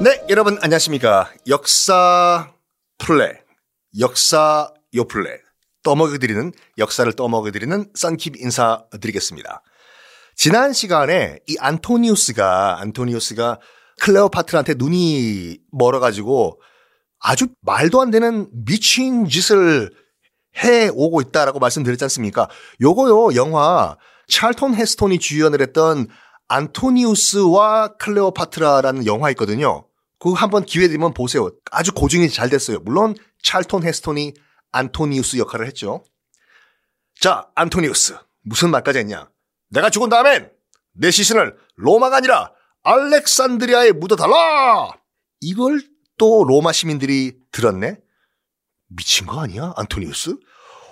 네, 여러분 안녕하십니까. 역사 플레, 역사 요플레, 떠먹여드리는, 역사를 떠먹여드리는 썬킵 인사드리겠습니다. 지난 시간에 이 안토니우스가, 안토니우스가 클레오파트라한테 눈이 멀어가지고 아주 말도 안 되는 미친 짓을 해 오고 있다라고 말씀드렸지 않습니까? 요거요, 영화 찰톤 헤스톤이 주연을 했던 안토니우스와 클레오파트라라는 영화 있거든요. 그거 한번 기회 되면 보세요. 아주 고증이 잘 됐어요. 물론 찰톤 헤스톤이 안토니우스 역할을 했죠. 자, 안토니우스. 무슨 말까지 했냐? 내가 죽은 다음엔 내 시신을 로마가 아니라 알렉산드리아에 묻어달라! 이걸 또 로마 시민들이 들었네? 미친 거 아니야? 안토니우스?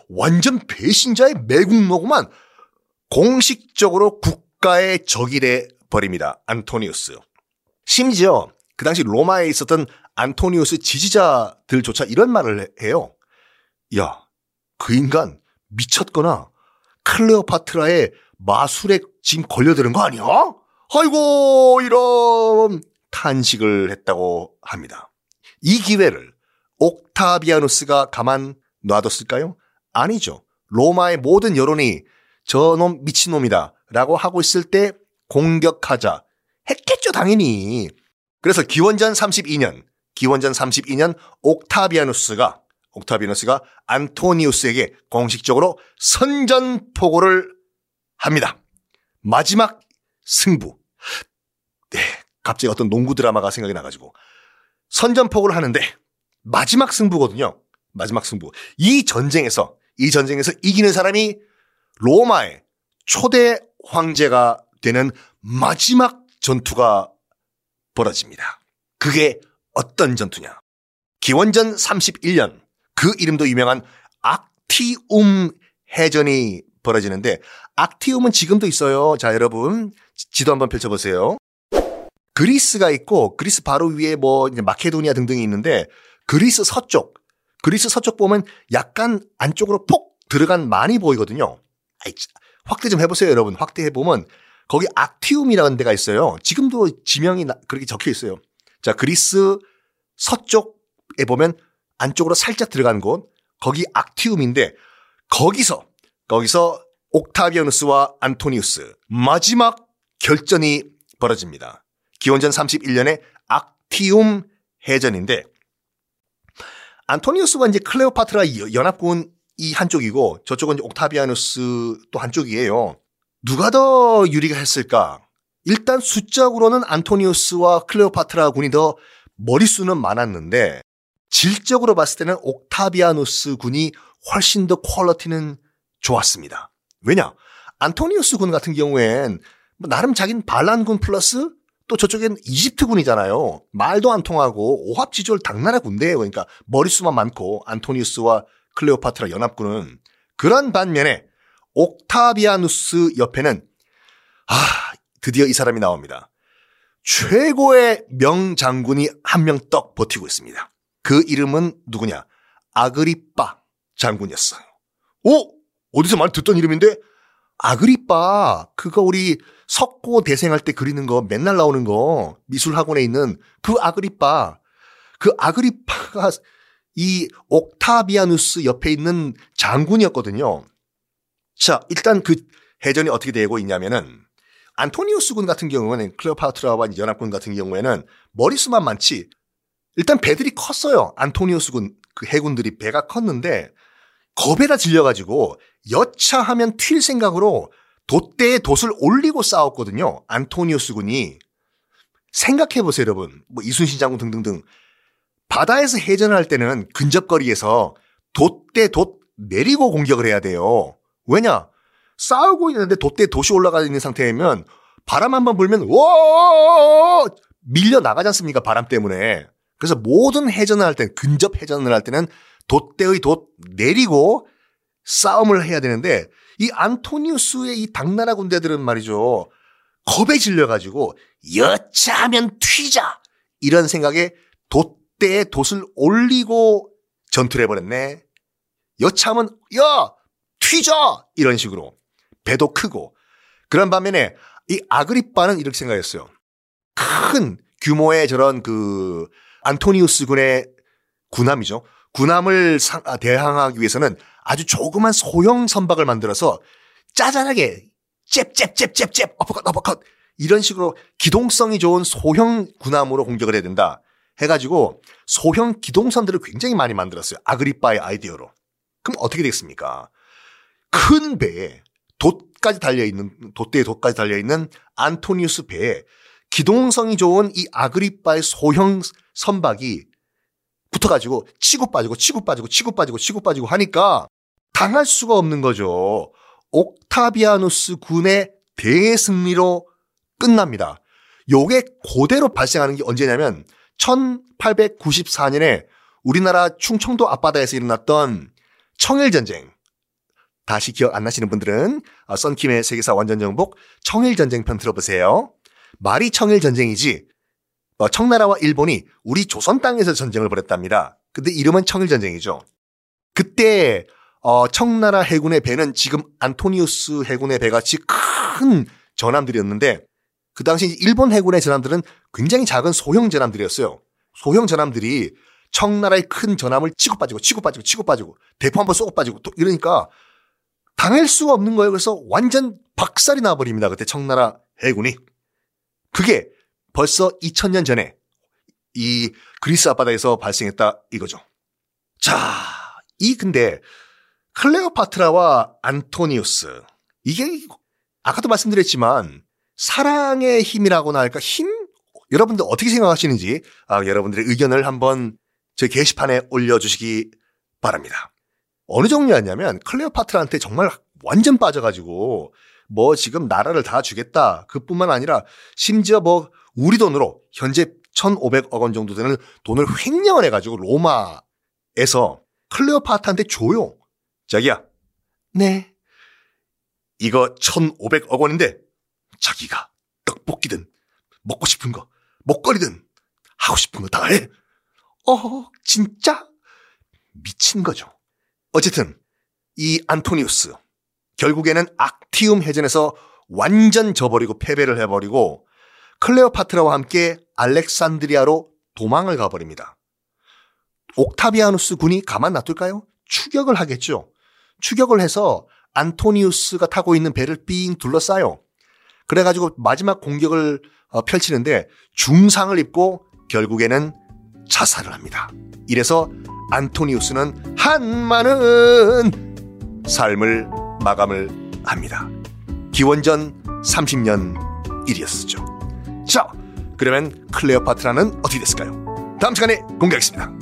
완전 배신자의 매국노구만 공식적으로 국가의 적이래 버립니다. 안토니우스. 심지어 그 당시 로마에 있었던 안토니우스 지지자들조차 이런 말을 해요. 야, 그 인간 미쳤거나 클레오파트라의 마술에 지금 걸려드는 거 아니야? 아이고, 이런 탄식을 했다고 합니다. 이 기회를 옥타비아누스가 가만 놔뒀을까요? 아니죠. 로마의 모든 여론이 저놈 미친놈이다 라고 하고 있을 때 공격하자 했겠죠, 당연히. 그래서 기원전 32년, 기원전 32년 옥타비아누스가 옥타비아누스가 안토니우스에게 공식적으로 선전포고를 합니다. 마지막 승부. 네, 갑자기 어떤 농구 드라마가 생각이 나가지고 선전포고를 하는데 마지막 승부거든요. 마지막 승부. 이 전쟁에서 이 전쟁에서 이기는 사람이 로마의 초대 황제가 되는 마지막 전투가 벌어집니다. 그게 어떤 전투냐? 기원전 31년 그 이름도 유명한 악티움 해전이 벌어지는데 악티움은 지금도 있어요. 자, 여러분 지도 한번 펼쳐 보세요. 그리스가 있고 그리스 바로 위에 뭐 마케도니아 등등이 있는데 그리스 서쪽 그리스 서쪽 보면 약간 안쪽으로 폭 들어간 많이 보이거든요. 아이, 확대 좀 해보세요, 여러분. 확대해 보면 거기 악티움이라는 데가 있어요. 지금도 지명이 그렇게 적혀 있어요. 자, 그리스 서쪽에 보면 안쪽으로 살짝 들어간 곳, 거기 악티움인데 거기서 거기서 옥타비아누스와 안토니우스 마지막 결전이 벌어집니다. 기원전 31년에 악티움 해전인데 안토니우스가 이제 클레오파트라 연합군 이 한쪽이고 저쪽은 옥타비아누스 또 한쪽이에요. 누가 더 유리가 했을까? 일단 숫자적으로는 안토니우스와 클레오파트라 군이 더 머릿수는 많았는데 질적으로 봤을 때는 옥타비아누스 군이 훨씬 더 퀄러티는 좋았습니다. 왜냐? 안토니우스 군 같은 경우엔 뭐 나름 자기는 반란군 플러스 또 저쪽엔 이집트 군이잖아요. 말도 안 통하고 오합지졸 당나라 군대예요. 그러니까 머릿수만 많고 안토니우스와 클레오파트라 연합군은 그런 반면에 옥타비아누스 옆에는 아 드디어 이 사람이 나옵니다. 최고의 명장군이 한 명 떡 버티고 있습니다. 그 이름은 누구냐? 아그리빠 장군이었어요. 오 어디서 많이 듣던 이름인데 아그리빠 그거 우리 석고 대생할 때 그리는 거 맨날 나오는 거 미술학원에 있는 그 아그리빠 그 아그리빠가 이 옥타비아누스 옆에 있는 장군이었거든요. 자, 일단 그 해전이 어떻게 되고 있냐면은 안토니우스 군 같은 경우는 클레오파트라와 연합군 같은 경우에는 머리수만 많지 일단 배들이 컸어요. 안토니우스 군 그 해군들이 배가 컸는데 겁에다 질려가지고 여차하면 튈 생각으로 돛대에 돛을 올리고 싸웠거든요. 안토니우스 군이 생각해 보세요, 여러분. 뭐 이순신 장군 등등등 바다에서 해전을 할 때는 근접거리에서 돛대 돛 내리고 공격을 해야 돼요. 왜냐? 싸우고 있는데 돛대 돛이 올라가 있는 상태면 바람 한 번 불면 와 밀려 나가지 않습니까? 바람 때문에. 그래서 모든 해전을 할 때는 근접 해전을 할 때는 돛대의 돛 내리고 싸움을 해야 되는데 이 안토니우스의 이 당나라 군대들은 말이죠. 겁에 질려가지고 여차하면 튀자 이런 생각에 돛 때에 돛을 올리고 전투를 해버렸네. 여차하면 야 튀자 이런 식으로 배도 크고 그런 반면에 이 아그리빠는 이렇게 생각했어요. 큰 규모의 저런 그 안토니우스 군의 군함이죠. 군함을 상, 아, 대항하기 위해서는 아주 조그만 소형 선박을 만들어서 짜잘하게 잽잽잽잽잽 어퍼컷 어퍼컷 이런 식으로 기동성이 좋은 소형 군함으로 공격을 해야 된다. 해가지고 소형 기동선들을 굉장히 많이 만들었어요. 아그리빠의 아이디어로. 그럼 어떻게 되겠습니까? 큰 배에 돛까지 달려있는, 돛대에 돛까지 달려있는 안토니우스 배에 기동성이 좋은 이 아그리빠의 소형 선박이 붙어가지고 치고 빠지고 치고 빠지고 치고 빠지고 치고 빠지고 하니까 당할 수가 없는 거죠. 옥타비아누스 군의 대승리로 끝납니다. 요게 그대로 발생하는 게 언제냐면 1894년에 우리나라 충청도 앞바다에서 일어났던 청일전쟁. 다시 기억 안 나시는 분들은 아, 썬킴의 세계사 완전 정복 청일전쟁 편 들어보세요. 말이 청일전쟁이지 어, 청나라와 일본이 우리 조선 땅에서 전쟁을 벌였답니다. 근데 이름은 청일전쟁이죠. 그때 어, 청나라 해군의 배는 지금 안토니우스 해군의 배같이 큰 전함들이었는데 그 당시 일본 해군의 전함들은 굉장히 작은 소형 전함들이었어요. 소형 전함들이 청나라의 큰 전함을 치고 빠지고 치고 빠지고 치고 빠지고 대포 한 번 쏘고 빠지고 또 이러니까 당할 수가 없는 거예요. 그래서 완전 박살이 나버립니다. 그때 청나라 해군이. 그게 벌써 2000년 전에 이 그리스 앞바다에서 발생했다 이거죠. 자, 이 근데 클레오파트라와 안토니우스 이게 아까도 말씀드렸지만 사랑의 힘이라고나 할까 힘 여러분들 어떻게 생각하시는지 아, 여러분들의 의견을 한번 저희 게시판에 올려주시기 바랍니다. 어느 정도였냐면 클레오파트라한테 정말 완전 빠져가지고 뭐 지금 나라를 다 주겠다 그뿐만 아니라 심지어 뭐 우리 돈으로 현재 1,500억 원 정도 되는 돈을 횡령을 해가지고 로마에서 클레오파트한테 줘요. 자기야. 네. 이거 1,500억 원인데 자기가 떡볶이든 먹고 싶은 거, 먹거리든 하고 싶은 거 다 해. 어, 진짜? 미친 거죠. 어쨌든 이 안토니우스 결국에는 악티움 해전에서 완전 져버리고 패배를 해버리고 클레오파트라와 함께 알렉산드리아로 도망을 가버립니다. 옥타비아누스 군이 가만 놔둘까요? 추격을 하겠죠. 추격을 해서 안토니우스가 타고 있는 배를 삥 둘러싸요. 그래가지고 마지막 공격을 어, 펼치는데 중상을 입고 결국에는 자살을 합니다. 이래서 안토니우스는 한많은 삶을 마감을 합니다. 기원전 30년 일이었었죠. 자, 그러면 클레오파트라는 어떻게 됐을까요? 다음 시간에 공개하겠습니다.